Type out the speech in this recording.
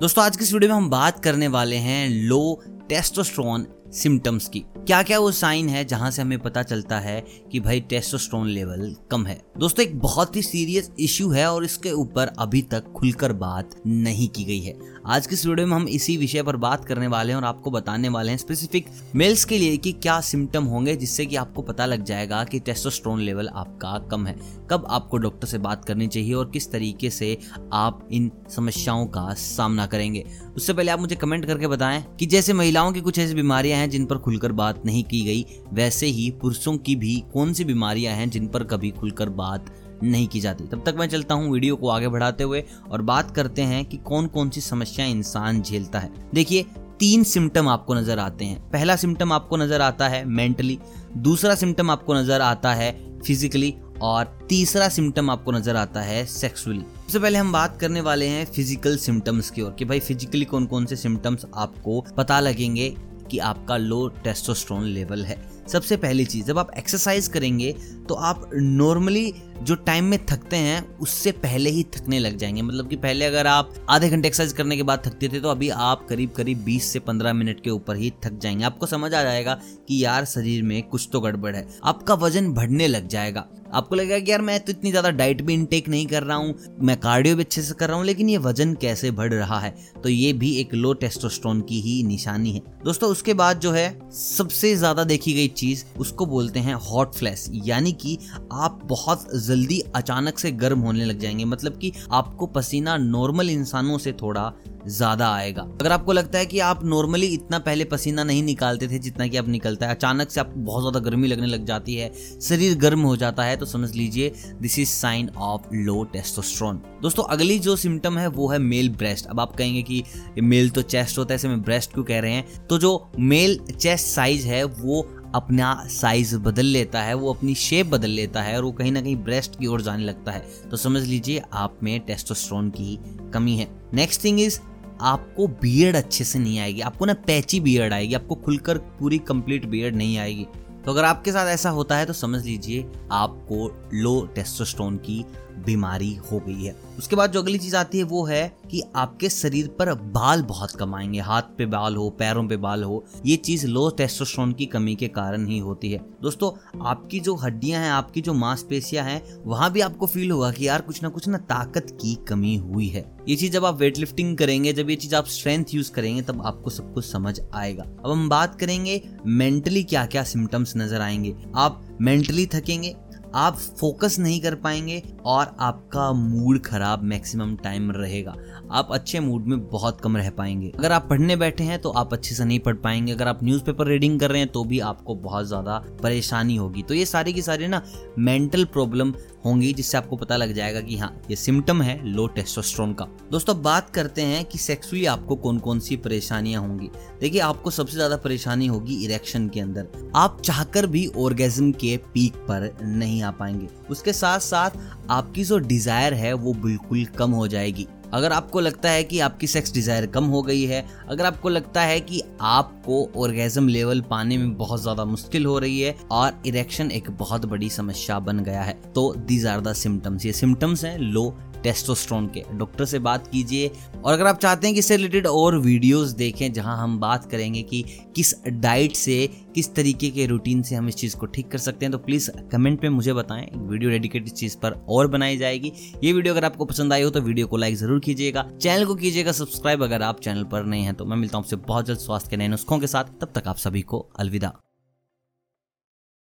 दोस्तों, आज की इस वीडियो में हम बात करने वाले हैं लो टेस्टोस्टेरोन सिम्टम्स की। क्या क्या वो साइन है जहाँ से हमें पता चलता है कि भाई टेस्टोस्टेरोन लेवल कम है? दोस्तों, एक बहुत ही सीरियस इश्यू है और इसके ऊपर अभी तक खुलकर बात नहीं की गई है। आज की इस वीडियो में हम इसी विषय पर बात करने वाले हैं और आपको बताने वाले हैं स्पेसिफिक मेल्स के लिए कि क्या सिम्टम होंगे जिससे कि आपको पता लग जाएगा कि टेस्टोस्टेरोन लेवल आपका कम है। कब आपको डॉक्टर से बात करनी चाहिए और किस तरीके से आप इन समस्याओं का सामना करेंगे। उससे पहले आप मुझे कमेंट करके बताएँ कि जैसे महिलाओं की कुछ ऐसी बीमारियाँ हैं जिन पर खुलकर बात नहीं की गई, वैसे ही पुरुषों की भी कौन सी बीमारियाँ हैं जिन पर कभी खुलकर बात नहीं की जाती। तब तक मैं चलता हूँ वीडियो को आगे बढ़ाते हुए और बात करते हैं कि कौन कौन सी समस्याएँ इंसान झेलता है। देखिए, तीन सिम्टम आपको नज़र आते हैं। पहला सिम्टम आपको नज़र आता है मेंटली दूसरा सिम्टम आपको नज़र आता है फिजिकली और तीसरा सिम्टम आपको नज़र आता है सेक्सुअली सबसे पहले हम बात करने वाले हैं फ़िज़िकल सिम्टम्स की ओर कि भाई फिजिकली कौन कौन से सिम्टम्स आपको पता लगेंगे कि आपका लो टेस्टोस्टेरोन लेवल है। सबसे पहली चीज़, जब आप एक्सरसाइज करेंगे तो आप नॉर्मली जो टाइम में थकते हैं, उससे पहले ही थकने लग जाएँगे। मतलब कि पहले अगर आप आधे घंटे एक्सरसाइज करने के बाद थकते थे तो अभी आप करीब करीब 20 से 15 मिनट के ऊपर ही थक जाएँगे। आपको समझ आ जाएगा कि यार, शरीर में कुछ तो गड़बड़ है। आपका वज़न बढ़ने लग जाएगा। आपको लगेगा कि यार, मैं तो इतनी ज़्यादा डाइट भी इनटेक नहीं कर रहा हूँ, मैं कार्डियो भी अच्छे से कर रहा हूँ, लेकिन ये वज़न कैसे बढ़ रहा है? तो ये भी एक लो टेस्टोस्टेरोन की ही निशानी है। दोस्तों, उसके बाद जो है, सबसे ज़्यादा देखी गई चीज़, उसको बोलते हैं हॉट फ्लैश यानी कि आप बहुत जल्दी अचानक से गर्म होने लग जाएँगे। मतलब कि आपको पसीना नॉर्मल इंसानों से थोड़ा ज़्यादा आएगा। अगर आपको लगता है कि आप नॉर्मली इतना पहले पसीना नहीं निकालते थे जितना कि अब निकलता है, अचानक से आपको बहुत ज़्यादा गर्मी लगने लग जाती है, शरीर गर्म हो जाता है तो समझ लीजिए this is sign of low testosterone दोस्तों, अगली जो सिम्टम है वो है मेल ब्रेस्ट अब आप कहेंगे कि मेल तो चेस्ट होता है ऐसे में ब्रेस्ट क्यों कह रहे हैं? तो जो मेल चेस्ट साइज़ है, वो अपना साइज़ बदल लेता है, वो अपनी शेप बदल लेता है और वो कहीं ना कहीं ब्रेस्ट की ओर जाने लगता है। तो समझ लीजिए, आप में टेस्टोस्टेरोन की कमी है। नेक्स्ट थिंग इज़ आपको बियर्ड अच्छे से नहीं आएगी। आपको ना पैची बियर्ड आएगी। आपको खुलकर पूरी कंप्लीट बियर्ड नहीं आएगी। तो अगर आपके साथ ऐसा होता है तो समझ लीजिए, आपको लो टेस्टोस्टेरोन की बीमारी हो गई है। उसके बाद जो अगली चीज़ आती है वो है कि आपके शरीर पर बाल बहुत कम आएँगे। हाथ पे बाल हो, पैरों पे बाल हो, ये चीज़ लो टेस्टोस्टेरोन की कमी के कारण ही होती है। दोस्तों, आपकी जो हड्डियाँ हैं, आपकी जो मांसपेशियाँ हैं, वहाँ भी आपको फील होगा कि यार कुछ ना कुछ ना ताकत की कमी हुई है। ये चीज़ जब आप वेट लिफ्टिंग करेंगे, जब ये चीज़ आप स्ट्रेंथ यूज़ करेंगे, तब आपको सब कुछ समझ आएगा। अब हम बात करेंगे मेंटली क्या क्या सिम्टम्स नज़र आएँगे। आप मेंटली थकेंगे आप फोकस नहीं कर पाएँगे और आपका मूड खराब मैक्सिमम टाइम रहेगा। आप अच्छे मूड में बहुत कम रह पाएँगे। अगर आप पढ़ने बैठे हैं तो आप अच्छे से नहीं पढ़ पाएँगे। अगर आप न्यूज़पेपर रीडिंग कर रहे हैं तो भी आपको बहुत ज़्यादा परेशानी होगी। तो ये सारी की सारी ना मेंटल प्रॉब्लम होंगी, जिससे आपको पता लग जाएगा कि हाँ ये सिम्टम है लो टेस्टोस्ट्रोन का। दोस्तों बात करते हैं कि सेक्सुअली आपको कौन कौन सी परेशानियाँ होंगी। देखिए, आपको सबसे ज़्यादा परेशानी होगी इरेक्शन के अंदर। आप चाहकर भी ऑर्गेजम के पीक पर नहीं आ पाएँगे। उसके साथ साथ आपकी जो डिज़ायर है, वो बिल्कुल कम हो जाएगी। अगर आपको लगता है कि आपकी सेक्स डिज़ायर कम हो गई है, अगर आपको लगता है कि आपको ऑर्गेजम लेवल पाने में बहुत ज़्यादा मुश्किल हो रही है और इरेक्शन एक बहुत बड़ी समस्या बन गया है तो दीज आर द सिम्टम्स ये सिम्टम्स हैं लो टेस्टोस्टेरोन के। डॉक्टर से बात कीजिए। और अगर आप चाहते हैं कि इससे रिलेटेड और वीडियोस देखें, जहाँ हम बात करेंगे कि किस डाइट से, किस तरीके के रूटीन से हम इस चीज़ को ठीक कर सकते हैं तो प्लीज़ कमेंट में मुझे बताएँ। वीडियो डेडिकेट इस चीज़ पर और बनाई जाएगी। ये वीडियो अगर आपको पसंद आई हो तो वीडियो को लाइक ज़रूर कीजिएगा। चैनल को कीजिएगा सब्सक्राइब अगर आप चैनल पर नहीं है तो मैं मिलता हूँ आपसे बहुत जल्द स्वास्थ्य के नए नुस्खों के साथ। तब तक आप सभी को अलविदा।